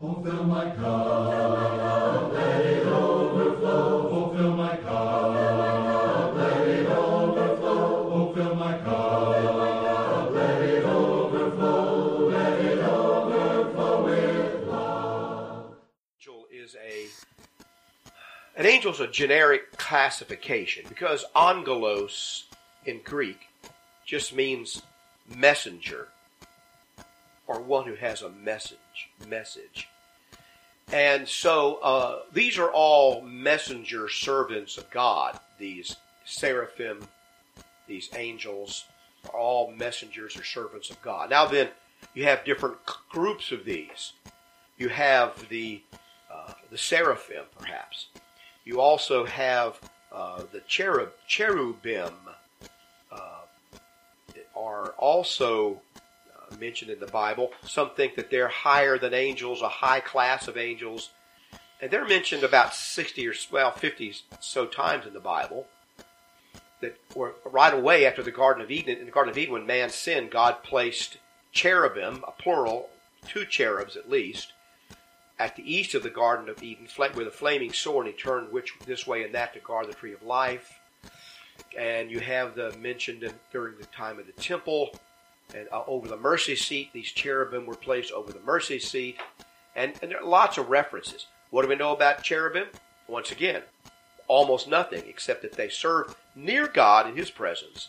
My cup, let it overflow. My cup, let it overflow. My cup, let it overflow. Let it overflow with love. angel is a an angel is a generic classification because angelos in Greek just means messenger or one who has a message message. And so uh, these are all messenger servants of God. These seraphim, these angels, are all messengers or servants of God. Now then, you have different groups of these. You have the uh, the seraphim, perhaps. You also have uh, the cherub, cherubim, uh, are also mentioned in the Bible. Some think that they're higher than angels, a high class of angels, and they're mentioned about sixty or well fifty so times in the Bible. That were right away after the Garden of Eden, in the Garden of Eden, when man sinned, God placed cherubim, a plural, two cherubs at least, at the east of the Garden of Eden with a flaming sword, and he turned which this way and that to guard the tree of life. And you have the mentioned in, during the time of the temple, and uh, over the mercy seat, these cherubim were placed over the mercy seat, and, and there are lots of references. What do we know about cherubim? Once again, almost nothing except that they serve near God in His presence,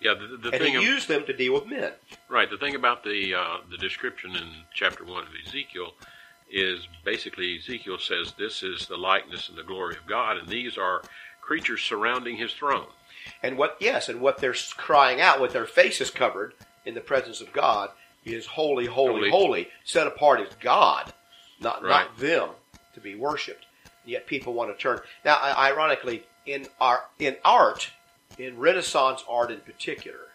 Yeah, the, the and thing He of- used them to deal with men. Right. The thing about the uh, the description in chapter one of Ezekiel is basically Ezekiel says this is the likeness and the glory of God, and these are creatures surrounding His throne. And what, yes, and what they're crying out with their faces covered in the presence of God is holy, holy, Holy. holy. Set apart as God, not Right. not them to be worshipped. Yet people want to turn. Now, ironically, in our in art, in Renaissance art in particular,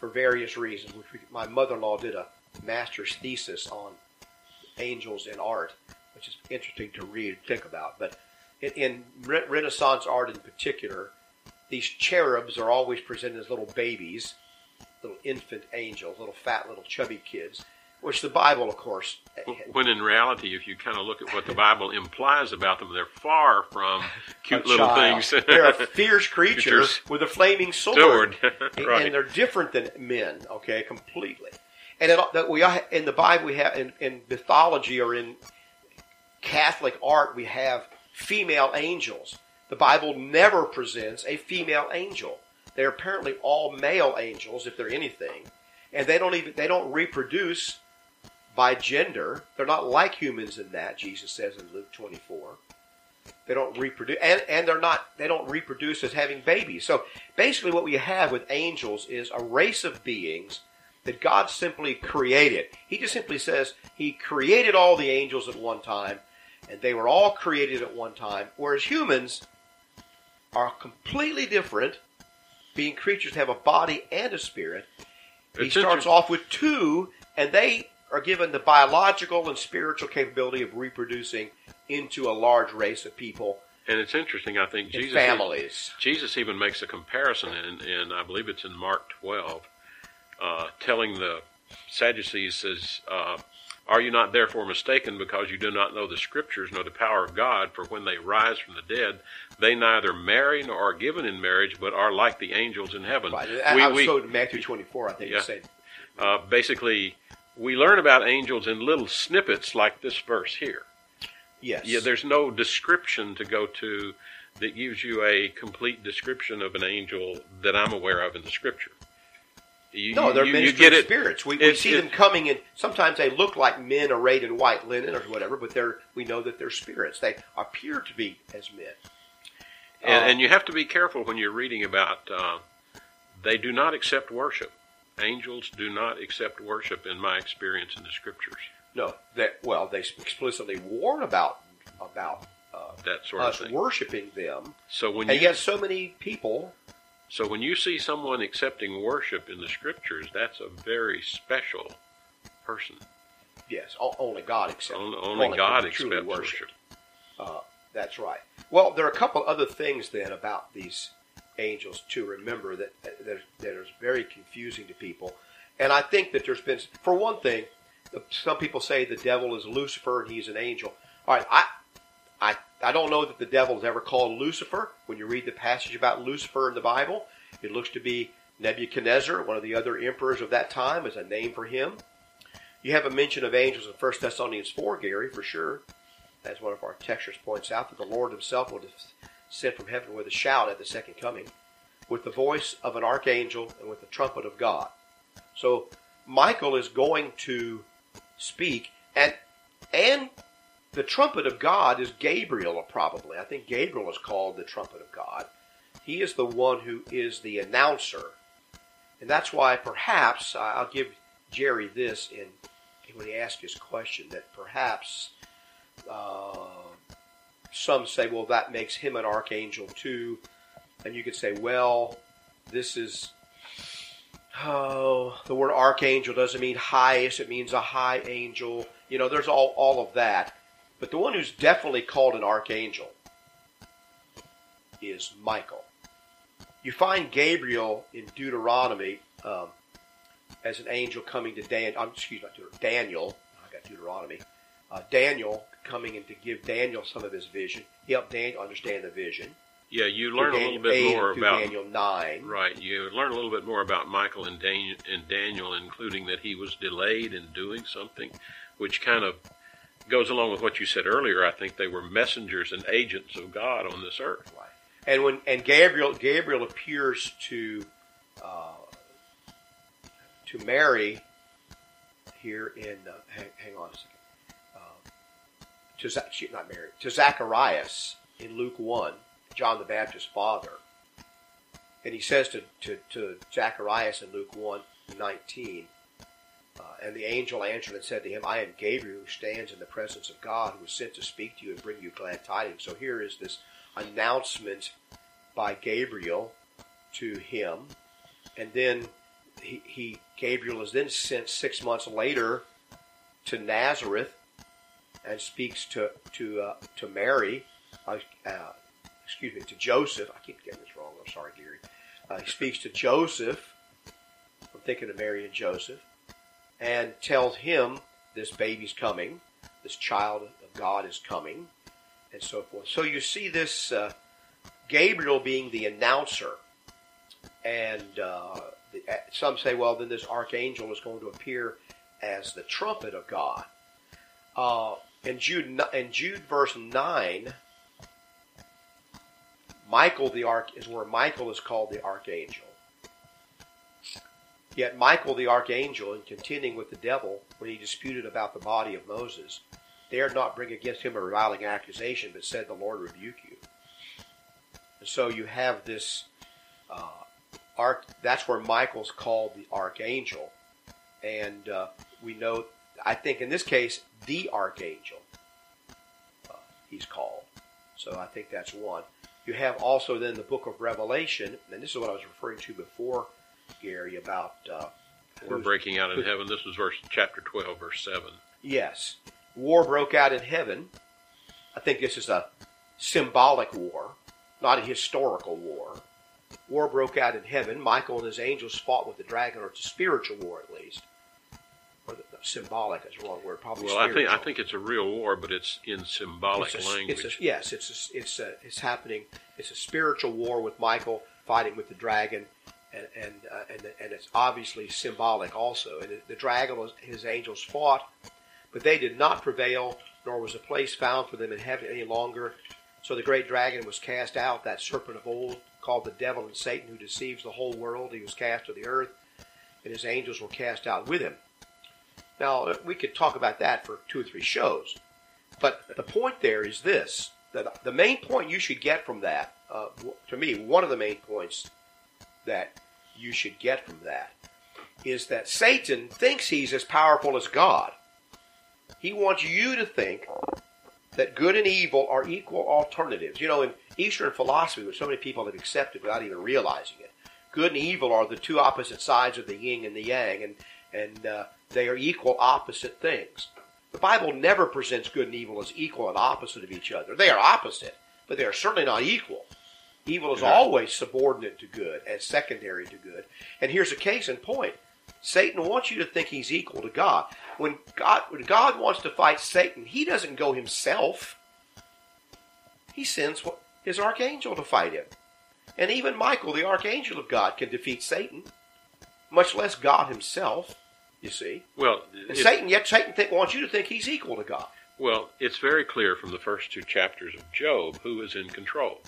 for various reasons, which we, my mother-in-law did a master's thesis on angels in art, which is interesting to read and think about. But in, in Re- Renaissance art in particular, these cherubs are always presented as little babies, little infant angels, little fat, little chubby kids, which the Bible, of course, When in reality, if you kind of look at what the Bible implies about them, they're far from cute little things. they're fierce Creatures. with a flaming sword, Right. and they're different than men. Okay, completely. And it, that we in the Bible we have in, in mythology or in Catholic art we have female angels. The Bible never presents a female angel. They're apparently all male angels, if they're anything, and they don't even they don't reproduce by gender. They're not like humans in that Jesus says in Luke twenty four. They don't reproduce, and, and they're not. They don't reproduce as having babies. So basically, what we have with angels is a race of beings that God simply created. He just simply says He created all the angels at one time, and they were all created at one time. Whereas humans are completely different, being creatures that have a body and a spirit. He It's starts off with two, and they are given the biological and spiritual capability of reproducing into a large race of people And it's interesting. I think Jesus families. Jesus even makes a comparison, in, in I believe it's in Mark 12, uh, telling the Sadducees, says, uh, Are you not therefore mistaken because you do not know the Scriptures nor the power of God? For when they rise from the dead, they neither marry nor are given in marriage, but are like the angels in heaven. Right. I, We- I was we- told in Matthew 24, I think Yeah. it said. uh, basically, we learn about angels in little snippets like this verse here. Yes. Yeah, there's no description to go to that gives you a complete description of an angel that I'm aware of in the Scripture. You, no, they're you, you ministering get spirits. We, we It- see it- them coming in. Sometimes they look like men arrayed in white linen or whatever, but they're we know that they're spirits. They appear to be as men. and, Uh, and you have to be careful when you're reading about. Uh, they do not accept worship. Angels do not accept worship, in my experience in the Scriptures. No, that well, they explicitly warn about about uh, That sort of us thing. worshiping them, So when and you yet so many people. So when you see someone accepting worship in the Scriptures, that's a very special person. Yes, only God accepts. Only, only God accepts worship. Uh, that's right. Well, there are a couple other things then about these angels to remember that that, that is very confusing to people, and I think that there's been, for one thing, some people say the devil is Lucifer and he's an angel. All right, I, I, I don't know that the devil is ever called Lucifer. When you read the passage about Lucifer in the Bible, it looks to be Nebuchadnezzar, one of the other emperors of that time, as a name for him. You have a mention of angels in 1 Thessalonians 4, Gary, for sure. As one of our textures points out, that the Lord himself will descend from heaven with a shout at the second coming, with the voice of an archangel and with the trumpet of God. So Michael is going to speak, and and the trumpet of God is Gabriel, probably. I think Gabriel is called the trumpet of God. He is the one who is the announcer. And that's why perhaps, I'll give Jerry this in, when he asked his question, that perhaps uh, some say, well, that makes him an archangel too. And you could say, well, this is, oh, the word archangel doesn't mean highest, it means a high angel. You know, there's all, all of that. But the one who's definitely called an archangel is Michael. You find Gabriel in Deuteronomy um, as an angel coming to Dan. Um, excuse me, Daniel. I got Deuteronomy. Uh, Daniel coming in to give Daniel some of his vision. He helped Daniel understand the vision. Yeah, you learn a little bit more about Daniel nine. Right, you learn a little bit more about Michael and Daniel, and Daniel, including that he was delayed in doing something, which kind of goes along with what you said earlier. I think they were messengers and agents of God on this earth. Right. And when and Gabriel Gabriel appears to uh, to Mary here in uh, hang, hang, on a second uh, to not Mary to Zacharias in Luke one, John the Baptist's father, and he says to to, to Zacharias in Luke one nineteen. Uh, and the angel answered and said to him, I am Gabriel who stands in the presence of God, who was sent to speak to you and bring you glad tidings. So here is this announcement by Gabriel to him. And then he, he Gabriel is then sent six months later to Nazareth and speaks to to uh, to Mary, uh, uh, excuse me, to Joseph. I keep getting this wrong. I'm sorry, Gary. Uh, he speaks to Joseph. I'm thinking of Mary and Joseph and tells him this baby's coming, this child of God is coming, and so forth. So you see this uh, Gabriel being the announcer, and uh, the, uh, some say, well, then this archangel is going to appear as the trumpet of God. Uh, in Jude, in Jude verse nine, Michael the arch is where Michael is called the archangel. Yet Michael the archangel, in contending with the devil when he disputed about the body of Moses, dared not bring against him a reviling accusation, but said, The Lord rebuke you. And so you have this uh, arch, that's where Michael's called the archangel. And uh, we know, I think in this case, the archangel uh, he's called. So I think that's one. You have also then the book of Revelation, and this is what I was referring to before Gary, about uh, we're breaking out in heaven. This was verse chapter twelve, verse seven. Yes, war broke out in heaven. I think this is a symbolic war, not a historical war. War broke out in heaven. Michael and his angels fought with the dragon, or it's a spiritual war at least. Or the, symbolic is the wrong word. Probably. Well, spiritual. I think I think it's a real war, but it's in symbolic it's a, language. It's a, yes, it's a, it's a, it's happening. It's a spiritual war with Michael fighting with the dragon, and and uh, and, and it's obviously symbolic also. And the dragon was his angels fought, but they did not prevail, nor was a place found for them in heaven any longer. So the great dragon was cast out, that serpent of old, called the devil and Satan, who deceives the whole world. He was cast to the earth, and his angels were cast out with him. Now we could talk about that for two or three shows, but the point there is this: that the main point you should get from that, uh, to me, one of the main points that you should get from that is that Satan thinks he's as powerful as God. He wants you to think that good and evil are equal alternatives. You know, in Eastern philosophy, which so many people have accepted without even realizing it, good and evil are the two opposite sides of the yin and the yang, and and uh, they are equal opposite things. The Bible never presents good and evil as equal and opposite of each other. They are opposite, but they are certainly not equal. Evil is always subordinate to good and secondary to good. And here's a case in point. Satan wants you to think he's equal to God. When God when God wants to fight Satan, he doesn't go himself. He sends his archangel to fight him. And even Michael, the archangel of God, can defeat Satan, much less God himself, you see. Well, And Satan, yet Satan think, wants you to think he's equal to God. Well, it's very clear from the first two chapters of Job who is in control.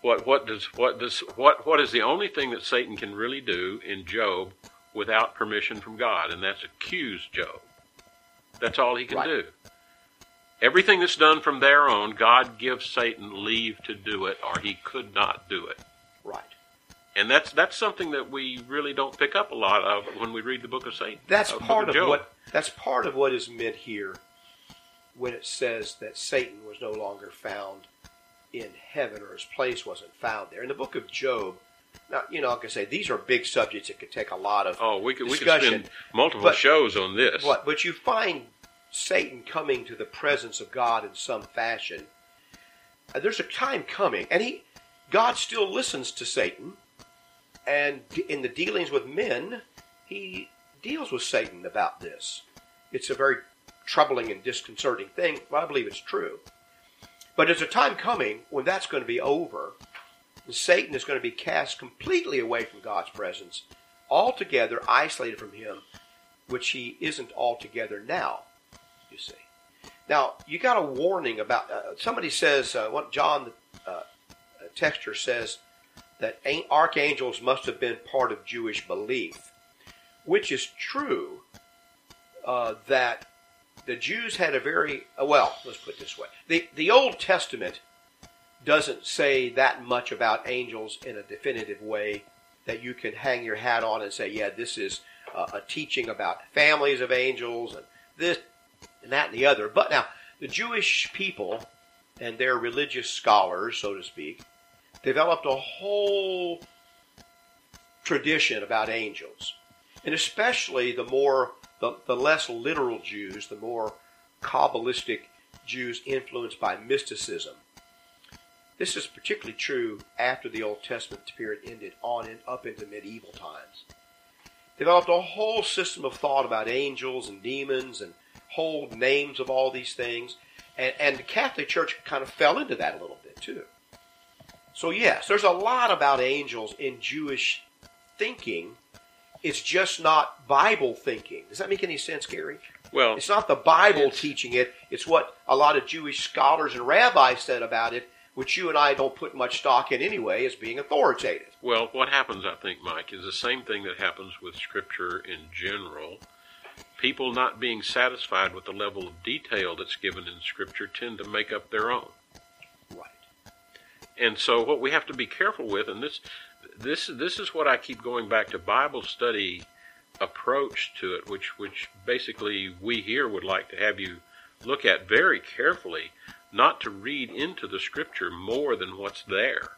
What what does what does what what is the only thing that Satan can really do in Job without permission from God, and that's accuse Job. That's all he can Right. do. Everything that's done from there on, God gives Satan leave to do it, or he could not do it. Right. And that's that's something that we really don't pick up a lot of when we read the book of Satan. That's uh, part of Job. what that's part of what is meant here when it says that Satan was no longer found in heaven or his place wasn't found there. In the book of Job, now you know, like I say, these are big subjects that could take a lot of Oh, we could we could discussion. spend multiple But- shows on this. What? But you find Satan coming to the presence of God in some fashion. Uh, there's a time coming, and he, God still listens to Satan, and in the dealings with men, he deals with Satan about this. It's a very troubling and disconcerting thing, but I believe it's true. But there's a time coming when that's going to be over, and Satan is going to be cast completely away from God's presence, altogether isolated from Him, which he isn't altogether now. You see. Now you got a warning about uh, somebody says uh, what John the uh, texture says that archangels must have been part of Jewish belief, which is true. Uh, that the Jews had a very uh, well. Let's put this way: the the Old Testament doesn't say that much about angels in a definitive way that you can hang your hat on and say, yeah, this is uh, a teaching about families of angels and this and that and the other. But now, the Jewish people and their religious scholars, so to speak, developed a whole tradition about angels. And especially the more, the, the less literal Jews, the more Kabbalistic Jews influenced by mysticism. This is particularly true after the Old Testament period ended on and up into medieval times. Developed a whole system of thought about angels and demons and whole names of all these things. And, and the Catholic Church kind of fell into that a little bit too. So, yes, there's a lot about angels in Jewish thinking. It's just not Bible thinking. Does that make any sense, Gary? well, It's not the Bible teaching it. It's what a lot of Jewish scholars and rabbis said about it, which you and I don't put much stock in anyway as being authoritative. Well, what happens, I think, Mike, is the same thing that happens with Scripture in general. People not being satisfied with the level of detail that's given in Scripture tend to make up their own. Right. And so, what we have to be careful with, and this, this, this is what I keep going back to Bible study approach to it, which, which basically we here would like to have you look at very carefully, not to read into the Scripture more than what's there.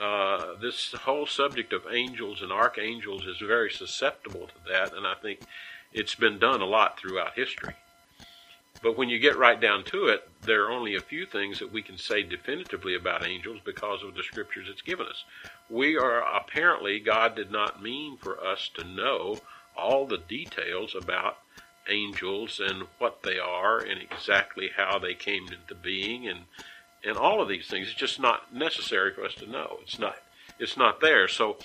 Uh, this whole subject of angels and archangels is very susceptible to that, and I think it's been done a lot throughout history. But when you get right down to it, there are only a few things that we can say definitively about angels because of the scriptures it's given us. We are apparently, God did not mean for us to know all the details about angels and what they are and exactly how they came into being and and all of these things. It's just not necessary for us to know. It's not it's not there. So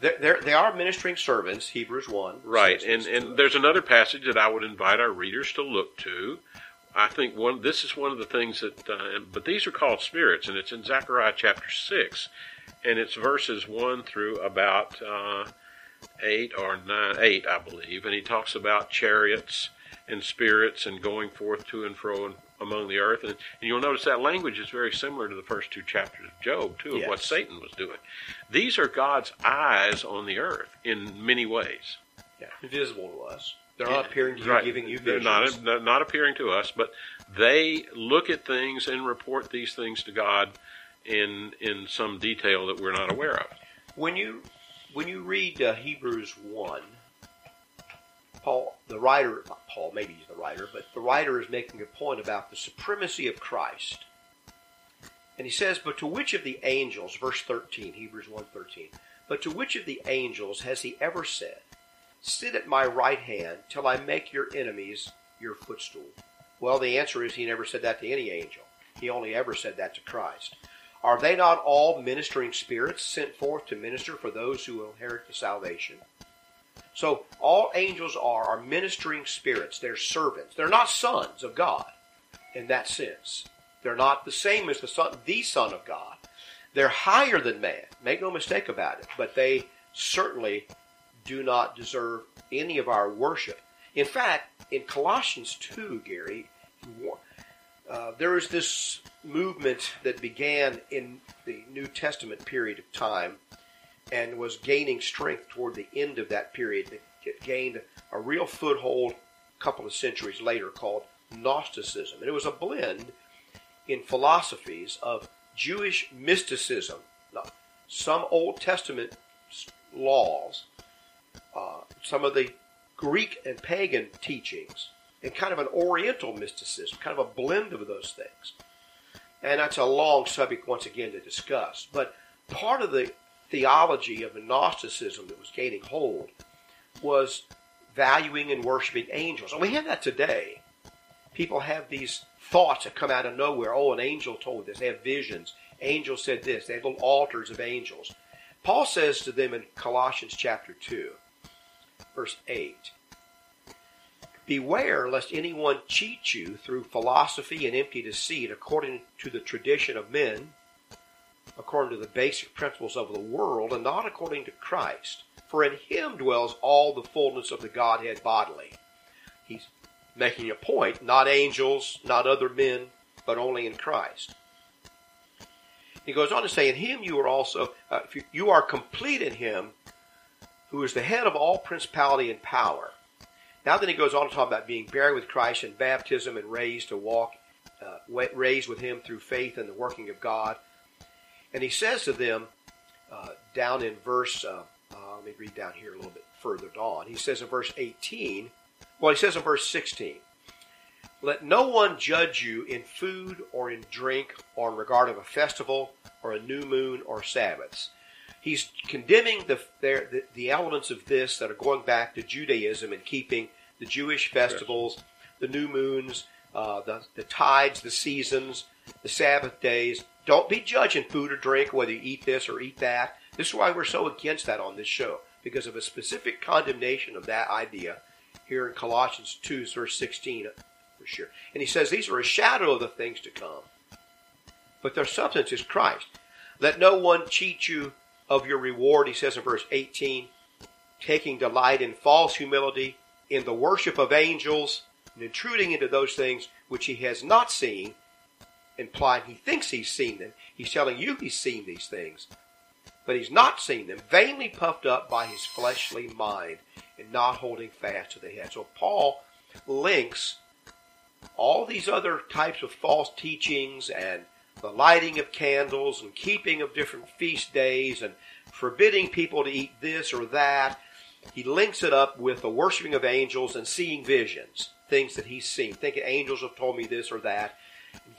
They're, they're, they are ministering servants, Hebrews 1. Right, and and there's another passage that I would invite our readers to look to. I think one this is one of the things that, uh, but these are called spirits, and it's in Zechariah chapter six, and it's verses one through about uh, eight or nine, eight I believe, and he talks about chariots and spirits and going forth to and fro and among the earth, and, and you'll notice that language is very similar to the first two chapters of Job too, of what Satan was doing. These are God's eyes on the earth in many ways. yeah, invisible to us. They're not appearing to you, Right. giving you They're not, they're not appearing to us, but they look at things and report these things to God in in some detail that we're not aware of. when you when you read uh, Hebrews one, Paul, the writer, not Paul, maybe he's the writer, but the writer is making a point about the supremacy of Christ, and he says, "But to which of the angels?" Verse thirteen, Hebrews one thirteen. But to which of the angels has he ever said, Sit at my right hand till I make your enemies your footstool? Well, the answer is he never said that to any angel. He only ever said that to Christ. Are they not all ministering spirits sent forth to minister for those who will inherit the salvation? So all angels are are ministering spirits. They're servants. They're not sons of God in that sense. They're not the same as the son, the Son of God. They're higher than man. Make no mistake about it. But they certainly do not deserve any of our worship. In fact, in Colossians 2, Gary, uh, there is this movement that began in the New Testament period of time and was gaining strength toward the end of that period. It gained a real foothold a couple of centuries later called Gnosticism. And it was a blend in philosophies of Jewish mysticism, some Old Testament laws, uh, some of the Greek and pagan teachings, and kind of an Oriental mysticism, kind of a blend of those things. And that's a long subject once again to discuss. But part of the theology of Gnosticism that was gaining hold was valuing and worshiping angels. And we have that today. People have these thoughts that come out of nowhere. Oh, an angel told this. They have visions. Angel said this. They have little altars of angels. Paul says to them in Colossians chapter 2, verse 8, Beware lest anyone cheat you through philosophy and empty deceit according to the tradition of men, according to the basic principles of the world, and not according to Christ. For in him dwells all the fullness of the Godhead bodily. He's making a point, not angels, not other men, but only in Christ. He goes on to say, In him you are also, uh, you, you are complete in him, who is the head of all principality and power now then he goes on to talk about being buried with Christ in baptism and raised to walk, uh, raised with him through faith and the working of God. And he says to them, uh, down in verse, uh, uh let me read down here a little bit further on. He says in verse 18, well, he says in verse 16, let no one judge you in food or in drink or in regard of a festival or a new moon or Sabbaths he's condemning the, the, the, elements of this that are going back to Judaism and keeping the Jewish festivals, the new moons, uh, the, the tides, the seasons, the Sabbath days. Don't be judging food or drink, whether you eat this or eat that. This is why we're so against that on this show, because of a specific condemnation of that idea here in Colossians 2, verse 16, for sure. And he says these are a shadow of the things to come, but their substance is Christ. Let no one cheat you of your reward, he says in verse 18, taking delight in false humility in the worship of angels and intruding into those things which he has not seen, implying he thinks he's seen them. He's telling you he's seen these things, but he's not seen them, vainly puffed up by his fleshly mind and not holding fast to the head. So Paul links all these other types of false teachings and the lighting of candles and keeping of different feast days and forbidding people to eat this or that he links it up with the worshiping of angels and seeing visions, things that he's seen. Thinking angels have told me this or that,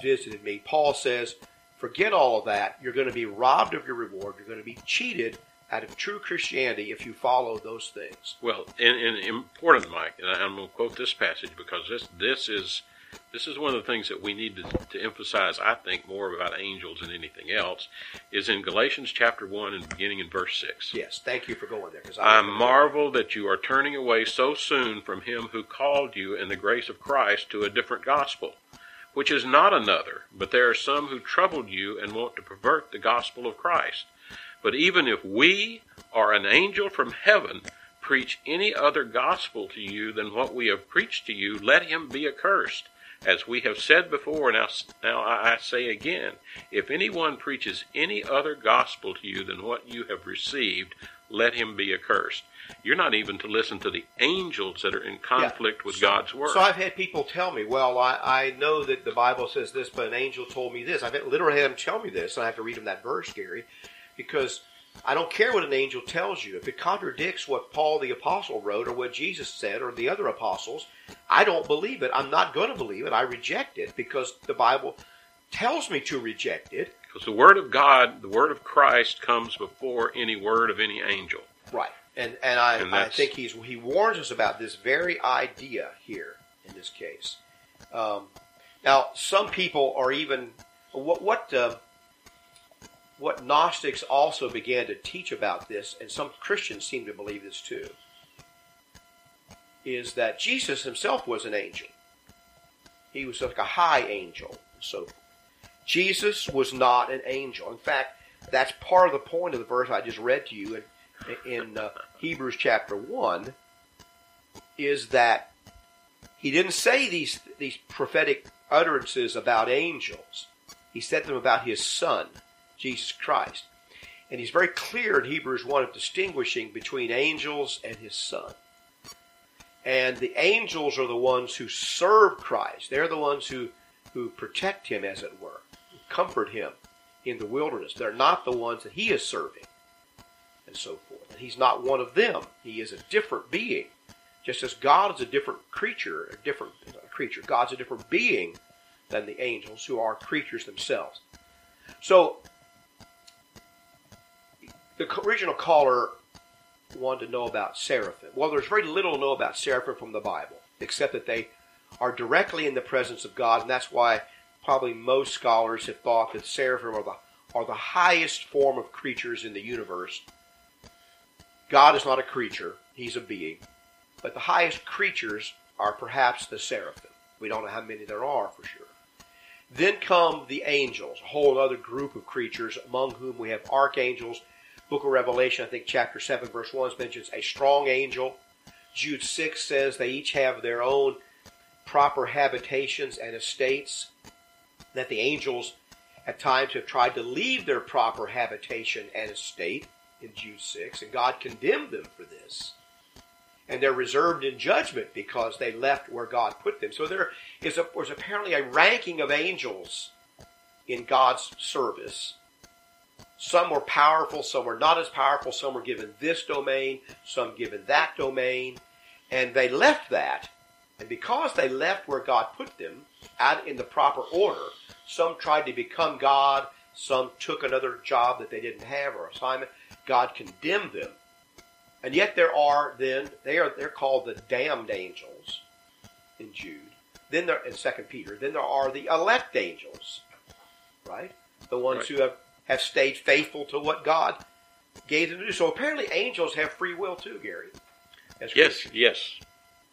visited me. Paul says, forget all of that. You're going to be robbed of your reward. You're going to be cheated out of true Christianity if you follow those things. Well, and, and important, Mike, and I'm going to quote this passage because this this is this is one of the things that we need to, to emphasize, I think, more about angels than anything else, is in Galatians chapter 1 and beginning in verse 6. Yes, thank you for going there. I, I marvel that you are turning away so soon from him who called you in the grace of Christ to a different gospel, which is not another, but there are some who troubled you and want to pervert the gospel of Christ. But even if we or an angel from heaven preach any other gospel to you than what we have preached to you, let him be accursed. As we have said before, now, now I say again, if anyone preaches any other gospel to you than what you have received, let him be accursed. You're not even to listen to the angels that are in conflict yeah. with so, God's word. So I've had people tell me, well, I, I know that the Bible says this, but an angel told me this. I've literally had them tell me this, and I have to read them that verse, Gary, because I don't care what an angel tells you. If it contradicts what Paul the apostle wrote or what Jesus said or the other apostles, I don't believe it. I'm not going to believe it. I reject it because the Bible tells me to reject it. Because the word of God, the word of Christ, comes before any word of any angel. Right. And and I, And I think he's he warns us about this very idea here in this case. Um, now, some people are even what what uh, what Gnostics also began to teach about this, and some Christians seem to believe this too, is that Jesus himself was an angel. He was like a high angel, and so forth. Jesus was not an angel. In fact, that's part of the point of the verse I just read to you in, in uh, Hebrews chapter 1 is that he didn't say these, these prophetic utterances about angels. He said them about his son, Jesus Christ. And he's very clear in Hebrews 1 of distinguishing between angels and his son. And the angels are the ones who serve Christ. They're the ones who, who protect him, as it were, comfort him in the wilderness. They're not the ones that he is serving, and so forth. And he's not one of them. He is a different being. Just as God is a different creature, a different creature, God's a different being than the angels, who are creatures themselves. So, the original caller wanted to know about seraphim. Well, there's very little to know about seraphim from the Bible, except that they are directly in the presence of God, and that's why probably most scholars have thought that seraphim are the are the highest form of creatures in the universe. God is not a creature; He's a being. But the highest creatures are perhaps the seraphim. We don't know how many there are for sure. Then come the angels, a whole other group of creatures, among whom we have archangels. Book of Revelation, I think chapter 7, verse 1 mentions a strong angel. Jude 6 says they each have their own proper habitations and estates. That the angels at times have tried to leave their proper habitation and estate in Jude 6, and God condemned them for this. And they're reserved in judgment because they left where God put them. So there is a, was apparently a ranking of angels in God's service. Some were powerful, some were not as powerful, some were given this domain, some given that domain, and they left that. And because they left where God put them, out in the proper order, some tried to become God, some took another job that they didn't have or assignment. God condemned them. And yet there are then they are they're called the damned angels in Jude. Then there in Second Peter. Then there are the elect angels, right? The ones Right. who have have stayed faithful to what God gave them to do. So apparently angels have free will too, Gary. Yes, yes.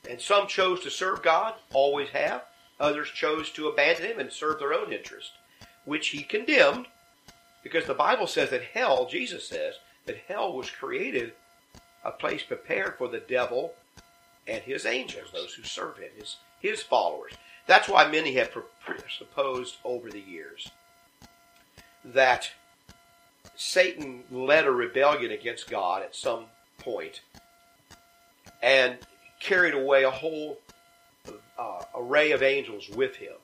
And some chose to serve God, always have. Others chose to abandon Him and serve their own interest, which He condemned, because the Bible says that hell, Jesus says, that hell was created a place prepared for the devil and his angels, those who serve him, his, his followers. That's why many have supposed over the years that Satan led a rebellion against God at some point and carried away a whole uh, array of angels with him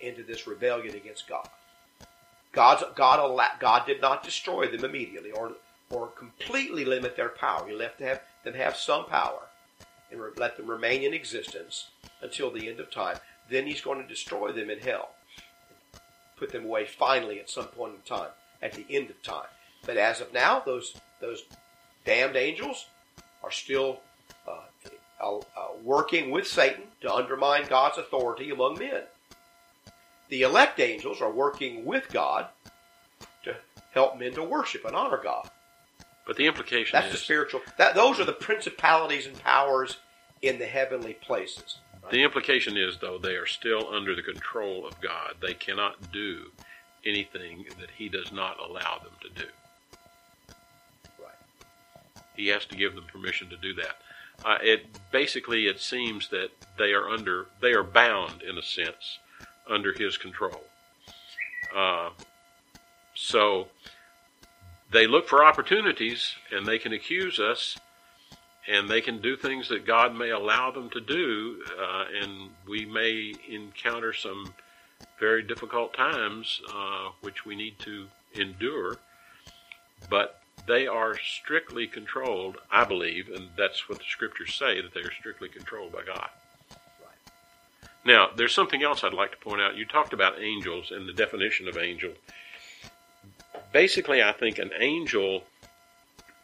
into this rebellion against God. God's, God, God did not destroy them immediately or, or completely limit their power. He left them have, them have some power and let them remain in existence until the end of time. Then he's going to destroy them in hell. Put them away finally at some point in time, at the end of time. But as of now, those those damned angels are still uh, uh, working with Satan to undermine God's authority among men. The elect angels are working with God to help men to worship and honor God. But the implication That's the spiritual. That those are the principalities and powers in the heavenly places. the implication is though they are still under the control of God. They cannot do anything that He does not allow them to do. Right. He has to give them permission to do that. Uh, it basically it seems that they are under they are bound in a sense under his control. Uh, so they look for opportunities and they can accuse us and they can do things that God may allow them to do, uh, and we may encounter some very difficult times uh, which we need to endure. But they are strictly controlled, I believe, and that's what the scriptures say that they are strictly controlled by God. Right. Now, there's something else I'd like to point out. You talked about angels and the definition of angel. basically, I think an angel,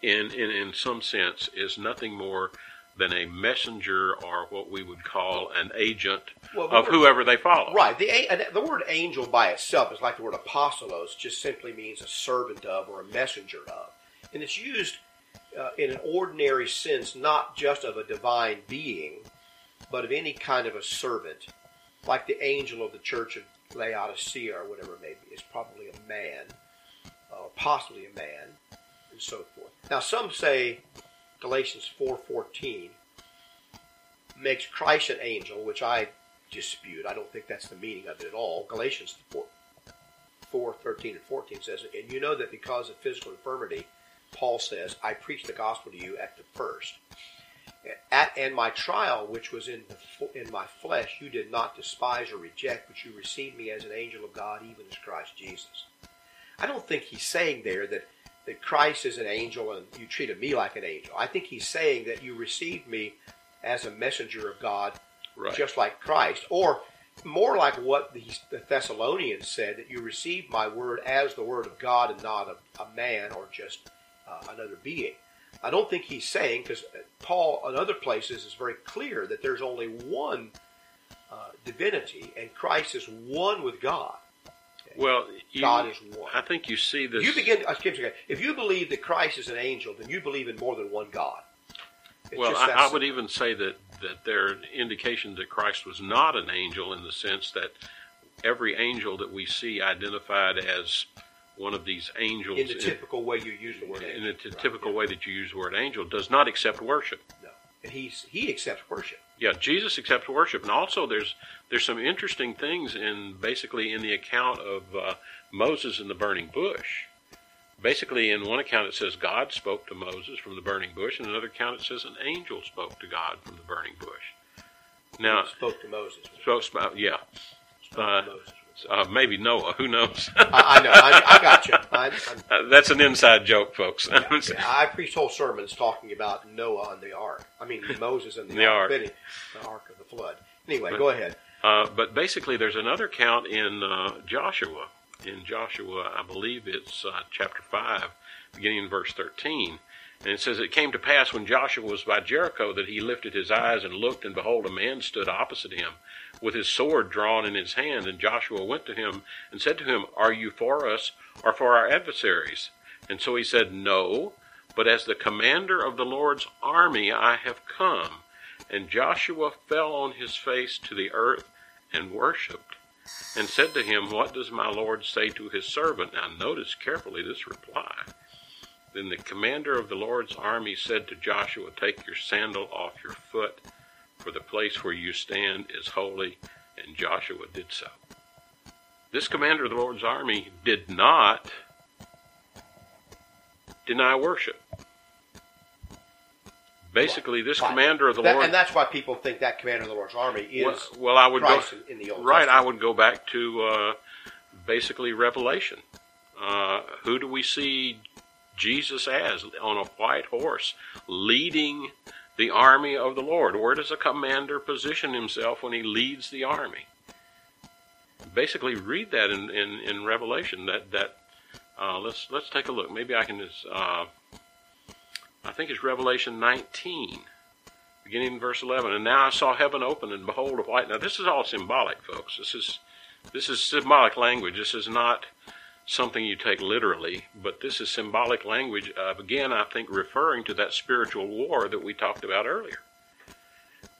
in, in in some sense, is nothing more than a messenger or what we would call an agent Well, of word- whoever they follow. Right. The the word angel by itself is like the word apostolos, just simply means a servant of or a messenger of, and it's used uh, in an ordinary sense, not just of a divine being, but of any kind of a servant, like the angel of the church of Laodicea or whatever it may be, is probably a man, uh, possibly a man, and so forth. Now, some say Galatians four fourteen makes Christ an angel, which I dispute. I don't think that's the meaning of it at all. Galatians 4, 4 13 and 14 says, And you know that because of physical infirmity, Paul says, I preached the gospel to you at the first. At, and my trial, which was in, the, in my flesh, you did not despise or reject, but you received me as an angel of God, even as Christ Jesus. I don't think he's saying there that, that Christ is an angel and you treated me like an angel. I think he's saying that you received me as a messenger of God Right. just like Christ, or more like what the, the Thessalonians said that you received my word as the word of God and not a, a man or just uh, another being. I don't think he's saying because Paul in other places is very clear that there's only one uh, divinity and Christ is one with God. Well, you, God is one. I think you see this. You begin. uh, excuse me, If you believe that Christ is an angel, then you believe in more than one God. It's well, I, I would even say that, that there are indications that Christ was not an angel in the sense that every angel that we see identified as one of these angels in the typical way you use the word in, angel. the t- Right, typical way that you use the word angel does not accept worship. No. And he's he accepts worship. Yeah, Jesus accepts worship, and also there's there's some interesting things in basically in the account of uh, Moses in the burning bush. Basically, in one account it says God spoke to Moses from the burning bush, and another account it says an angel spoke to God from the burning bush. Now, He spoke to Moses. so sp- yeah, Spoke uh, to Moses. Uh, maybe Noah. Who knows? I, I know. I, I got you. I, Uh, That's an inside joke, folks. yeah, yeah. I preached whole sermons talking about Noah and the ark. I mean Moses and the, The ark. He- the ark of the flood. Anyway, go ahead. Uh, but basically, there's another count in uh, Joshua. In Joshua, I believe it's uh, chapter 5, beginning in verse 13. And it says, It came to pass when Joshua was by Jericho that he lifted his eyes and looked, and behold, a man stood opposite him with his sword drawn in his hand. And Joshua went to him and said to him, Are you for us or for our adversaries? And so he said, No, but as the commander of the Lord's army I have come. And Joshua fell on his face to the earth and worshipped, and said to him, What does my Lord say to his servant? Now notice carefully this reply. Then the commander of the Lord's army said to Joshua, Take your sandal off your foot, for the place where you stand is holy. And Joshua did so. This commander of the Lord's army did not deny worship. Basically, this Right. commander of the That- Lord and that's why people think that commander of the Lord's army is well, well, I would Christ go in, the Old right. I would go back to uh, basically Revelation. Uh, who do we see Jesus as on a white horse, leading the army of the Lord? Where does a commander position himself when he leads the army? Basically, read that in, in, in Revelation. That that uh, let's let's take a look. Maybe I can just. Uh, I think it's Revelation 19 beginning in verse 11 and now i saw heaven open and behold a white now this is all symbolic folks this is this is symbolic language this is not something you take literally but this is symbolic language of again i think referring to that spiritual war that we talked about earlier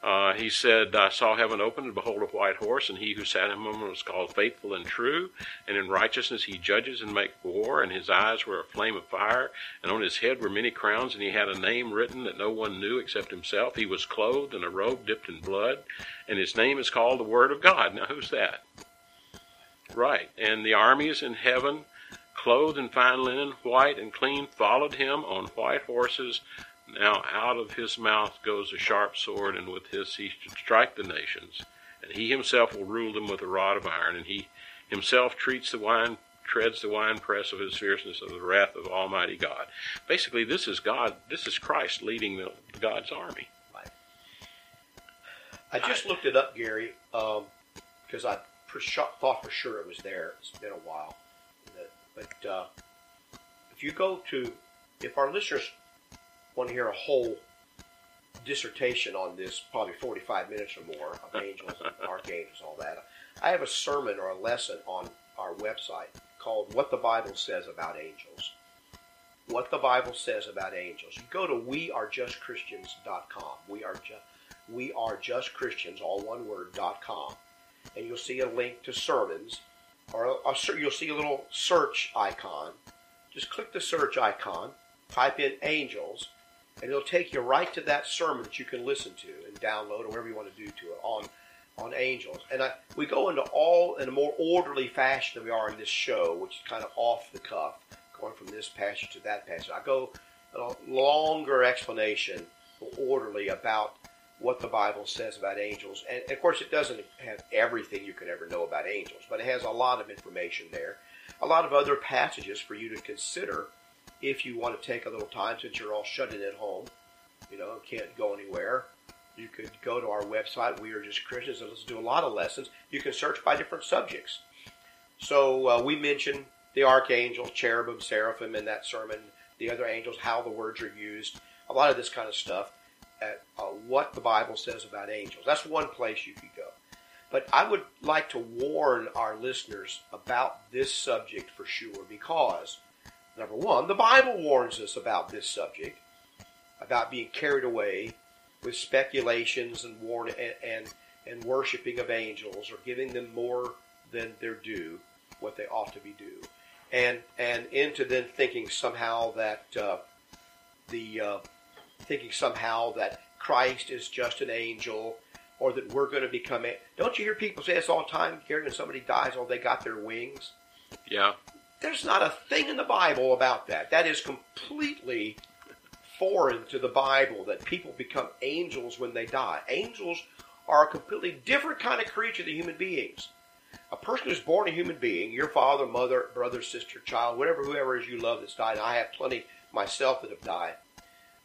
uh, he said, I saw heaven open, and behold, a white horse, and he who sat on him was called faithful and true, and in righteousness he judges and makes war, and his eyes were a flame of fire, and on his head were many crowns, and he had a name written that no one knew except himself. He was clothed in a robe dipped in blood, and his name is called the Word of God. Now, who's that? Right. And the armies in heaven, clothed in fine linen, white and clean, followed him on white horses. Now out of his mouth goes a sharp sword, and with his he should strike the nations. And he himself will rule them with a rod of iron, and he himself treats the wine treads the winepress of his fierceness of the wrath of Almighty God. Basically, this is God. This is Christ leading the, God's army. I just looked it up, Gary, um, because I for sure, thought for sure it was there. It's been a while, but, uh, if you go to, if our listeners want to hear a whole dissertation on this, probably 45 minutes or more of angels and archangels, all that, I have a sermon or a lesson on our website called What the Bible Says About Angels. What the Bible Says About Angels. You go to wearejustchristians.com. We are just we are just Christians, all one word, dot com. And you'll see a link to sermons, or a, a, you'll see a little search icon. Just click the search icon, type in angels, and it'll take you right to that sermon that you can listen to and download or whatever you want to do to it on on angels. And I, we go into all in a more orderly fashion than we are in this show, which is kind of off the cuff, going from this passage to that passage. I go a longer explanation, orderly about what the Bible says about angels. And of course, it doesn't have everything you could ever know about angels, but it has a lot of information there. A lot of other passages for you to consider if you want to take a little time since you're all shut in at home, you know, can't go anywhere. You could go to our website, We Are Just Christians, and let's do a lot of lessons. You can search by different subjects. So uh, we mentioned the archangels, cherubim, seraphim in that sermon, the other angels, how the words are used, a lot of this kind of stuff at uh, what the Bible says about angels. That's one place you could go. But I would like to warn our listeners about this subject for sure because, number one, the Bible warns us about this subject, about being carried away with speculations and warn and, and, and worshiping of angels or giving them more than their due, what they ought to be due. And, and into then thinking somehow that uh, the uh, thinking somehow that Christ is just an angel or that we're going to become it. Don't you hear people say this all the time, Gary, when somebody dies, oh, they got their wings? Yeah. There's not a thing in the Bible about that. That is completely foreign to the Bible that people become angels when they die. Angels are a completely different kind of creature than human beings. A person who's born a human being, your father, mother, brother, sister, child, whatever, whoever is you love that's died, I have plenty myself that have died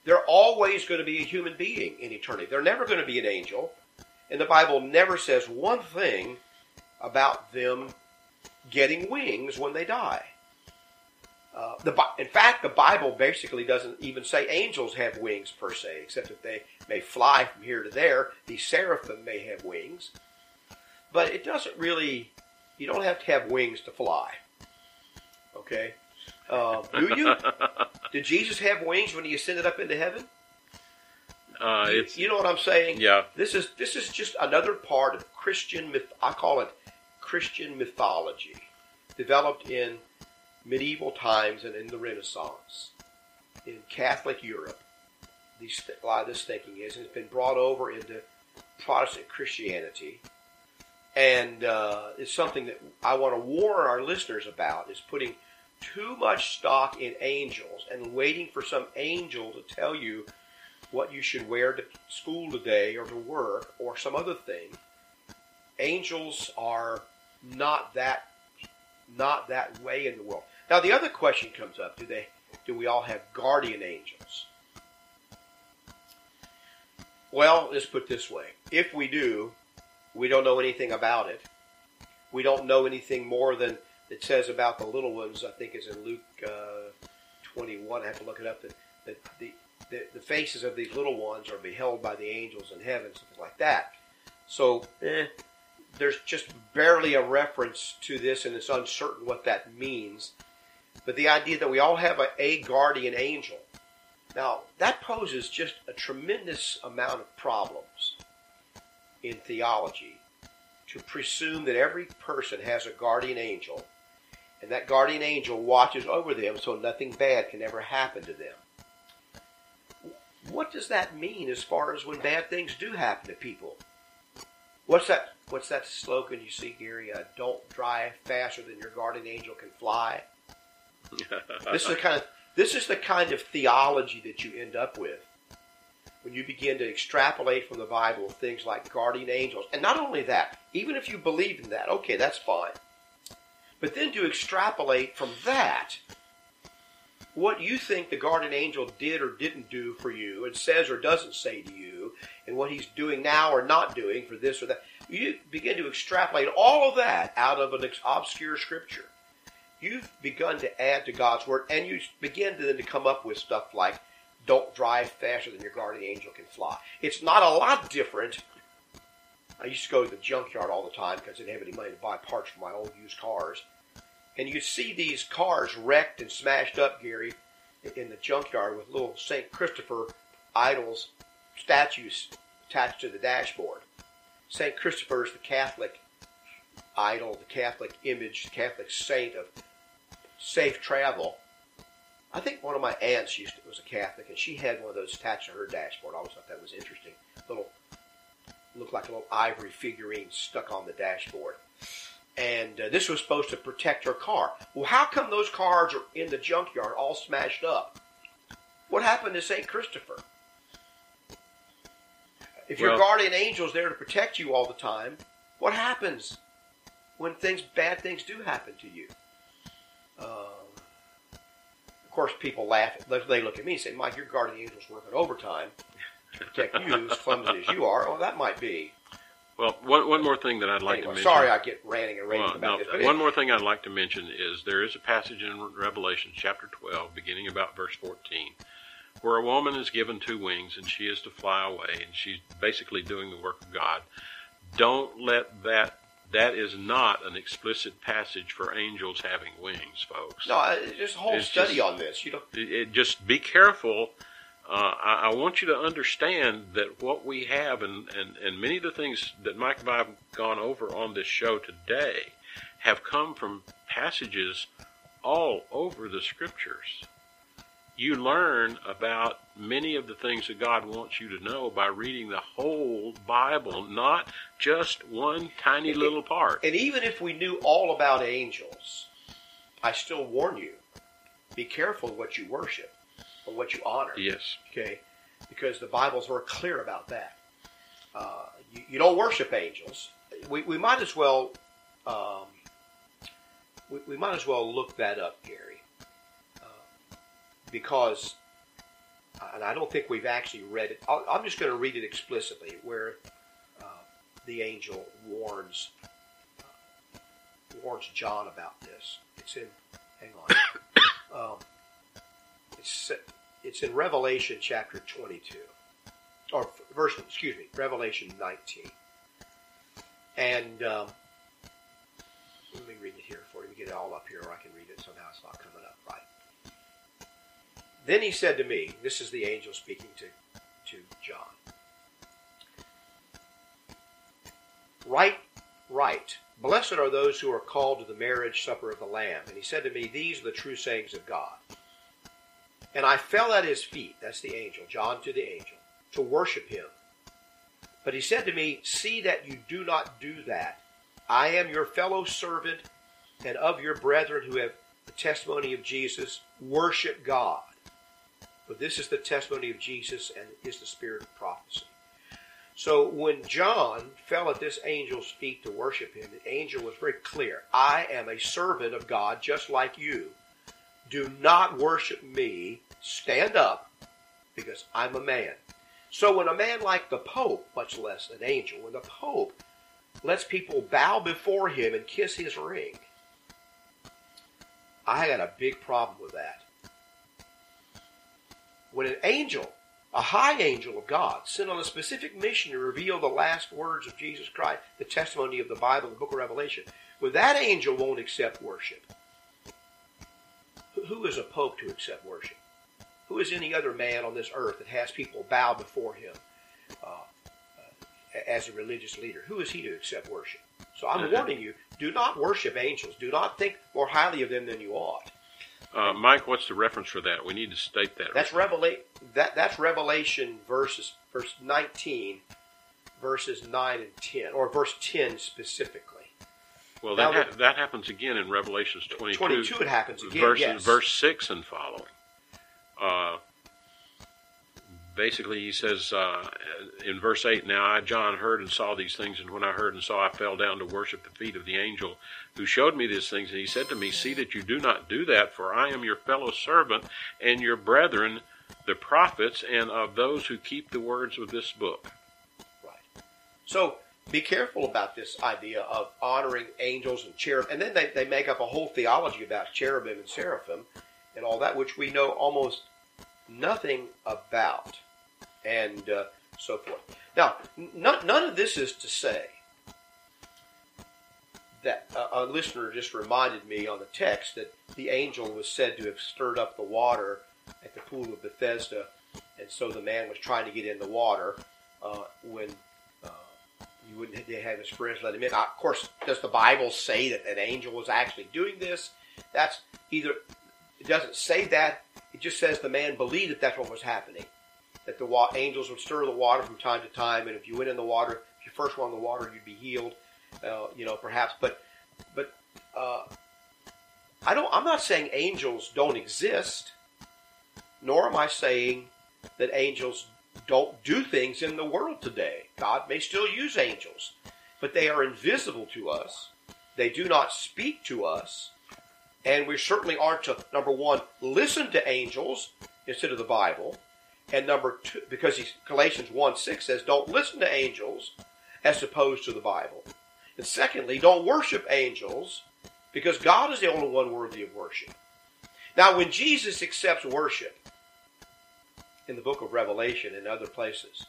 they're always going to be a human being in eternity. They're never going to be an angel. And the Bible never says one thing about them getting wings when they die. Uh, the, in fact, the Bible basically doesn't even say angels have wings per se, except that they may fly from here to there. The seraphim may have wings. But it doesn't really, you don't have to have wings to fly. Okay? Uh, do you? Did Jesus have wings when he ascended up into heaven? Uh, you, you know what I'm saying? Yeah. This is this is just another part of Christian myth. I call it Christian mythology, developed in medieval times and in the Renaissance, in Catholic Europe. These, a lot of this thinking is, and it's been brought over into Protestant Christianity, and uh, it's something that I want to warn our listeners about. Is putting too much stock in angels and waiting for some angel to tell you what you should wear to school today or to work or some other thing. Angels are not that not that way in the world. Now the other question comes up, do they do we all have guardian angels? Well, let's put this way. If we do, we don't know anything about it. We don't know anything more than it says about the little ones, I think is in Luke uh, 21. I have to look it up. That, that the, the, the faces of these little ones are beheld by the angels in heaven, something like that. So, eh, there's just barely a reference to this, and it's uncertain what that means. But the idea that we all have a, a guardian angel. Now, that poses just a tremendous amount of problems in theology to presume that every person has a guardian angel and that guardian angel watches over them so nothing bad can ever happen to them. What does that mean as far as when bad things do happen to people? What's that? What's that slogan you see, Gary? Uh, Don't drive faster than your guardian angel can fly. this is the kind of this is the kind of theology that you end up with when you begin to extrapolate from the Bible things like guardian angels. And not only that, even if you believe in that, okay, that's fine. But then to extrapolate from that what you think the guardian angel did or didn't do for you and says or doesn't say to you and what he's doing now or not doing for this or that you begin to extrapolate all of that out of an obscure scripture you've begun to add to God's word, and you begin to then to come up with stuff like, "Don't drive faster than your guardian angel can fly." It's not a lot different. I used to go to the junkyard all the time because I didn't have any money to buy parts for my old used cars, and you see these cars wrecked and smashed up, Gary, in the junkyard with little Saint Christopher idols, statues attached to the dashboard. Saint Christopher is the Catholic idol, the Catholic image, the Catholic saint of safe travel. I think one of my aunts used to, was a Catholic, and she had one of those attached to her dashboard. I always thought that was interesting. Little, looked like a little ivory figurine stuck on the dashboard. And uh, this was supposed to protect her car. Well, how come those cars are in the junkyard all smashed up? What happened to St. Christopher? If your Well- guardian angel is there to protect you all the time, what happens when things bad things do happen to you? Um, of course, people laugh. They look at me and say, "Mike, your guardian angel's working overtime to protect you, as clumsy as you are." Well, that might be. Well, one, one more thing that I'd like anyway, to mention. sorry, I get ranting and raving Well, about no, this. But one it- more thing I'd like to mention is there is a passage in Revelation chapter 12, beginning about verse 14, where a woman is given two wings and she is to fly away, and she's basically doing the work of God. Don't let that. That is not an explicit passage for angels having wings, folks. no, I- there's a whole It's study just- on this. You know, It, it- just be careful. Uh, I, I want you to understand that what we have, and, and, and many of the things that Mike and I have gone over on this show today, have come from passages all over the scriptures. You learn about many of the things that God wants you to know by reading the whole Bible, not just one tiny little part. and even if we knew all about angels, I still warn you: be careful what you worship and what you honor. Yes. okay? Because the Bible's very clear about that. Uh, you, you don't worship angels. We, we might as well um, we, we might as well look that up, Gary, uh, because and I don't think we've actually read it. I'll, I'm just going to read it explicitly, where uh, the angel warns uh, warns John about this. It's in. Hang on. um, it's it's in Revelation chapter 22, or verse, excuse me, Revelation 19. And um, let me read it here for you. Get it all up here, or I can read it somehow. It's not coming up right. Then he said to me, "This is the angel speaking to to John. Right, right. Blessed are those who are called to the marriage supper of the Lamb." And he said to me, "These are the true sayings of God." And I fell at his feet, that's the angel, John to the angel, to worship him. But he said to me, See that you do not do that. I am your fellow servant and of your brethren who have the testimony of Jesus. Worship God. For this is the testimony of Jesus and is the spirit of prophecy. So when John fell at this angel's feet to worship him, the angel was very clear. I am a servant of God just like you do not worship me. Stand up, because I'm a man. So when a man like the Pope, much less an angel, when the Pope lets people bow before him and kiss his ring, I got a big problem with that. When an angel, a high angel of God, sent on a specific mission to reveal the last words of Jesus Christ, the testimony of the Bible, the book of Revelation, when that angel won't accept worship, who- is a pope to accept worship? Who is any other man on this earth that has people bow before him uh, uh, as a religious leader? Who is he to accept worship? So I'm Mhm. warning you: do not worship angels. Do not think more highly of them than you ought. Uh, Mike, what's the reference for that? We need to state that. That's Revela- that that's Revelation verses verse 19, verses 9 and 10, or verse 10 specifically. Well, that, ha- that happens again in Revelations 22. 22 it happens again. verses, yes. verse 6 and following. Uh, basically, he says uh, in verse 8 Now I, John, heard and saw these things, and when I heard and saw, I fell down to worship the feet of the angel who showed me these things. And he said to me, See that you do not do that, for I am your fellow servant and your brethren, the prophets, and of those who keep the words of this book. Right. So be careful about this idea of honoring angels and cherub. And then they, they make up a whole theology about cherubim and seraphim and all that, which we know almost nothing about, and uh, so forth. Now, n- none of this is to say that uh, a listener just reminded me on the text that the angel was said to have stirred up the water at the pool of Bethesda, and so the man was trying to get in the water uh, when you wouldn't have his friends let him in. of course, does the Bible say that an angel was actually doing this? That's either it doesn't say that. It just says the man believed that that's what was happening. That the wa- angels would stir the water from time to time, and if you went in the water, if you first went in the water, you'd be healed. Uh, you know, perhaps, but but uh, I don't. I'm not saying angels don't exist, nor am I saying that angels don't do things in the world today. God may still use angels, but they are invisible to us. They do not speak to us, and we certainly aren't to number one listen to angels instead of the Bible, and number two because Galatians one six says don't listen to angels as opposed to the Bible. And secondly, don't worship angels because God is the only one worthy of worship. Now, when Jesus accepts worship in the book of Revelation and other places,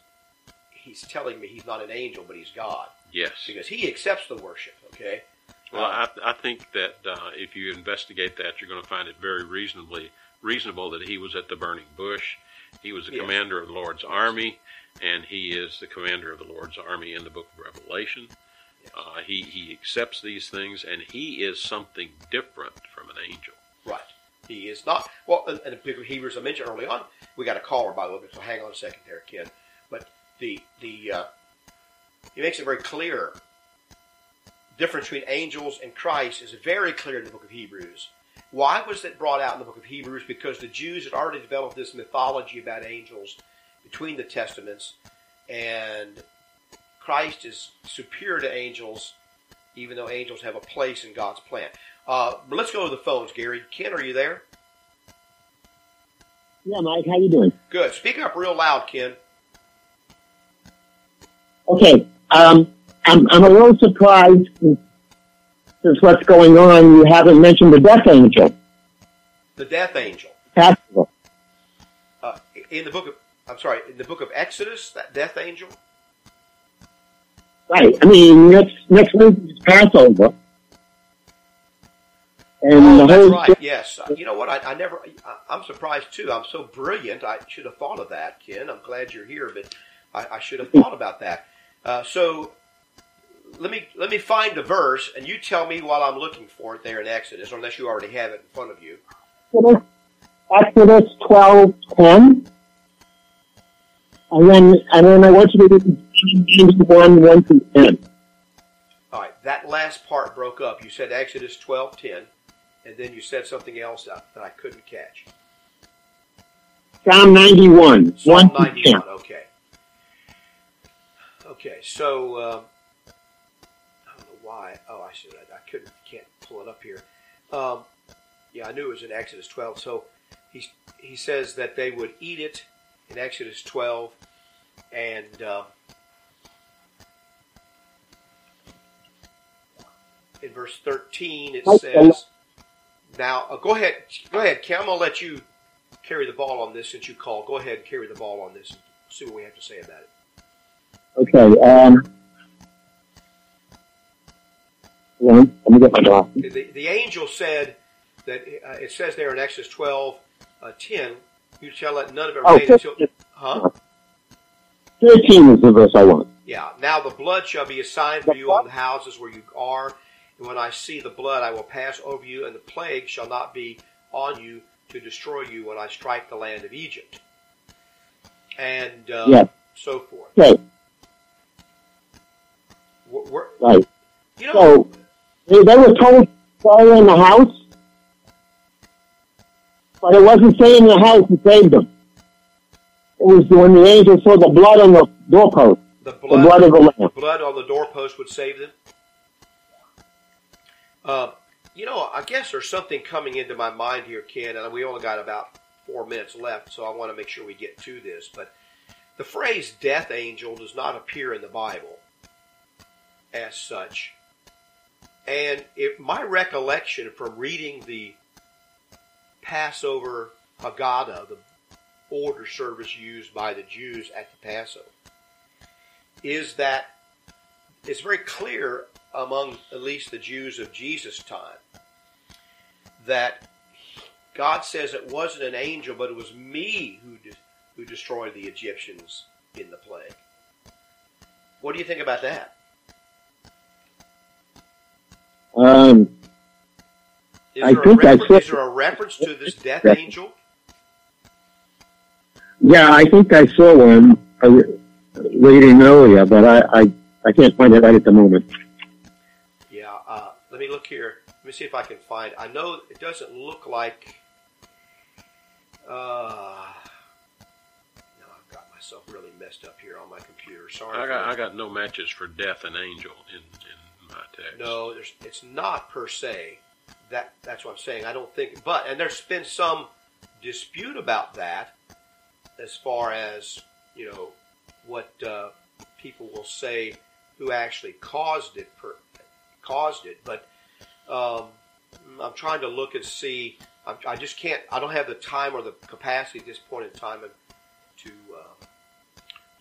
he's telling me he's not an angel, but he's God. Yes. Because he accepts the worship, okay? Well, I, I think that uh, if you investigate that, you're going to find it very reasonably reasonable that he was at the burning bush. He was the Yes. commander of the Lord's army, and he is the commander of the Lord's army in the book of Revelation. Uh, he he accepts these things, and he is something different from an angel. Right. He is not. Well, and the book of Hebrews I mentioned early on, we got a caller by the way, so hang on a second there, kid. But the the uh, he makes it very clear. Difference between angels and Christ is very clear in the book of Hebrews. Why was it brought out in the book of Hebrews? Because the Jews had already developed this mythology about angels between the testaments, and Christ is superior to angels, even though angels have a place in God's plan. Uh, but let's go to the phones, Gary. Ken, are you there? Yeah, Mike, how you doing? Good. Speak up real loud, Ken. Okay, um, I'm I'm a little surprised since what's going on. You haven't mentioned the Death Angel The death angel. festival. Uh, in the book of, I'm sorry, in the book of Exodus, that death angel. Right. I mean, next next week is Passover, and Oh, that's right. Yes. Uh, You know what? I, I never. I, I'm surprised too. I'm so brilliant. I should have thought of that, Ken. I'm glad you're here, but I, I should have thought about that. Uh, so let me let me find the verse, and you tell me while I'm looking for it there in Exodus, unless you already have it in front of you. Exodus, twelve ten, and then and then I want you to read James one one through ten. All right, that last part broke up. You said Exodus 12:10, and then you said something else that that I couldn't catch. Psalm ninety one Psalm 91. Okay. Okay, so um, I don't know why. Oh, I should. I, I couldn't. Can't pull it up here. Um, yeah, I knew it was in Exodus 12. So he he says that they would eat it in Exodus 12, and uh, in verse 13 it says. Now, uh, go ahead. Go ahead, Kim. I'm gonna let you carry the ball on this since you called. Go ahead and carry the ball on this and see what we have to say about it. Okay. Um, let me get my glasses. The, the angel said that uh, it says there in Exodus 12, uh, 10, you shall let none of it Oh, remain until. 15. Huh? Thirteen is the verse I want. Yeah. Now the blood shall be a sign for you on the houses where you are. And when I see the blood, I will pass over you, and the plague shall not be on you to destroy you when I strike the land of Egypt. And uh, Yes. so forth. Okay. We're, Right. you know, So they, they were told to stay in the house, but it wasn't staying in the house to save them. It was when the angel saw the blood on the doorpost, the the blood blood, of the lamb. The blood on the doorpost would save them. Uh, you know, I guess there's something coming into my mind here, Ken, and we only got about four minutes left, so I want to make sure we get to this. But the phrase death angel does not appear in the Bible. as such. And if my recollection from reading the Passover Haggadah, the order service used by the Jews at the Passover, is that it's very clear among at least the Jews of Jesus' time that God says it wasn't an angel, but it was me who de- who destroyed the Egyptians in the plague. What do you think about that? Um, Is I there, a think I said- is there a reference to this death angel? yeah, I think I saw one uh, reading earlier, but I, I, I can't find it right at the moment. Let me look here. Let me see if I can find. I know it doesn't look like. Uh, no, I've got myself really messed up here on my computer. Sorry. I got. I got no matches for death and angel in, in my text. No, there's, it's not per se. That that's what I'm saying. I don't think, but and there's been some dispute about that, as far as you know what uh, people will say who actually caused it per, caused it. But um, I'm trying to look and see. I'm, I just can't. I don't have the time or the capacity at this point in time to. Uh,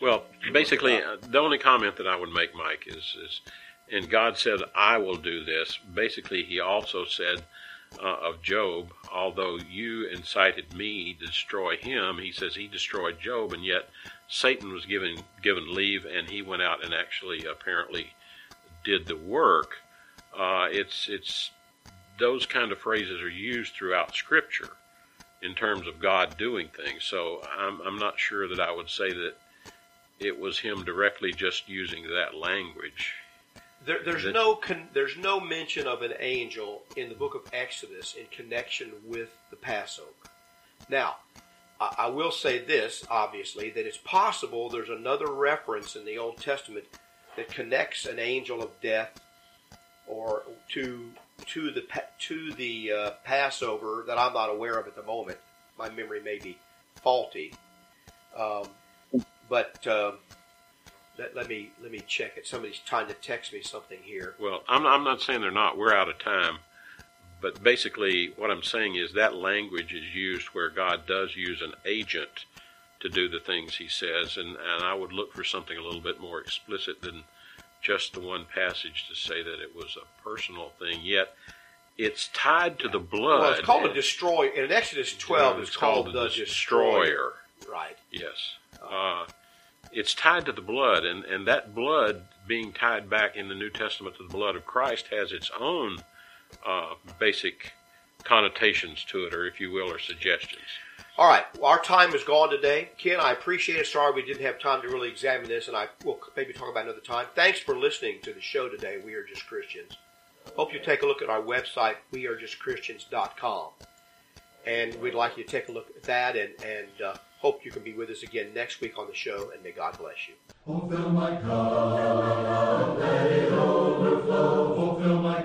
Well, basically, uh, the only comment that I would make, Mike, is, is and God said, I will do this. Basically, he also said uh, of Job, although you incited me to destroy him, he says he destroyed Job, and yet Satan was given, given leave, and he went out and actually apparently did the work. Uh, it's, it's, those kind of phrases are used throughout Scripture in terms of God doing things. So I'm, I'm not sure that I would say that it was him directly just using that language. There, there's That- no con, there's no mention of an angel in the book of Exodus in connection with the Passover. Now, I, I will say this obviously that it's possible there's another reference in the Old Testament that connects an angel of death or to to the to the uh, Passover that I'm not aware of at the moment. My memory may be faulty, um, but. Um, let, let me let me check it. Somebody's trying to text me something here. Well, I'm, I'm not saying they're not. We're out of time. But basically, what I'm saying is that language is used where God does use an agent to do the things he says. And, and I would look for something a little bit more explicit than just the one passage to say that it was a personal thing. Yet, it's tied to the blood. Well, it's called a destroyer. In Exodus 12, it's, called, the destroyer. Right. Yes. Uh, it's tied to the blood, and, and that blood being tied back in the New Testament to the blood of Christ has its own uh, basic connotations to it, or if you will, or suggestions. All right. Our time is gone today. Ken, I appreciate it. Sorry we didn't have time to really examine this, and I will maybe talk about another time. Thanks for listening to the show today. We are just Christians. Hope you take a look at our website, wearejustchristians.com. And we'd like you to take a look at that and, and uh, hope you can be with us again next week on the show, and may God bless you. Oh, fill my cup, let it overflow. Oh, fill my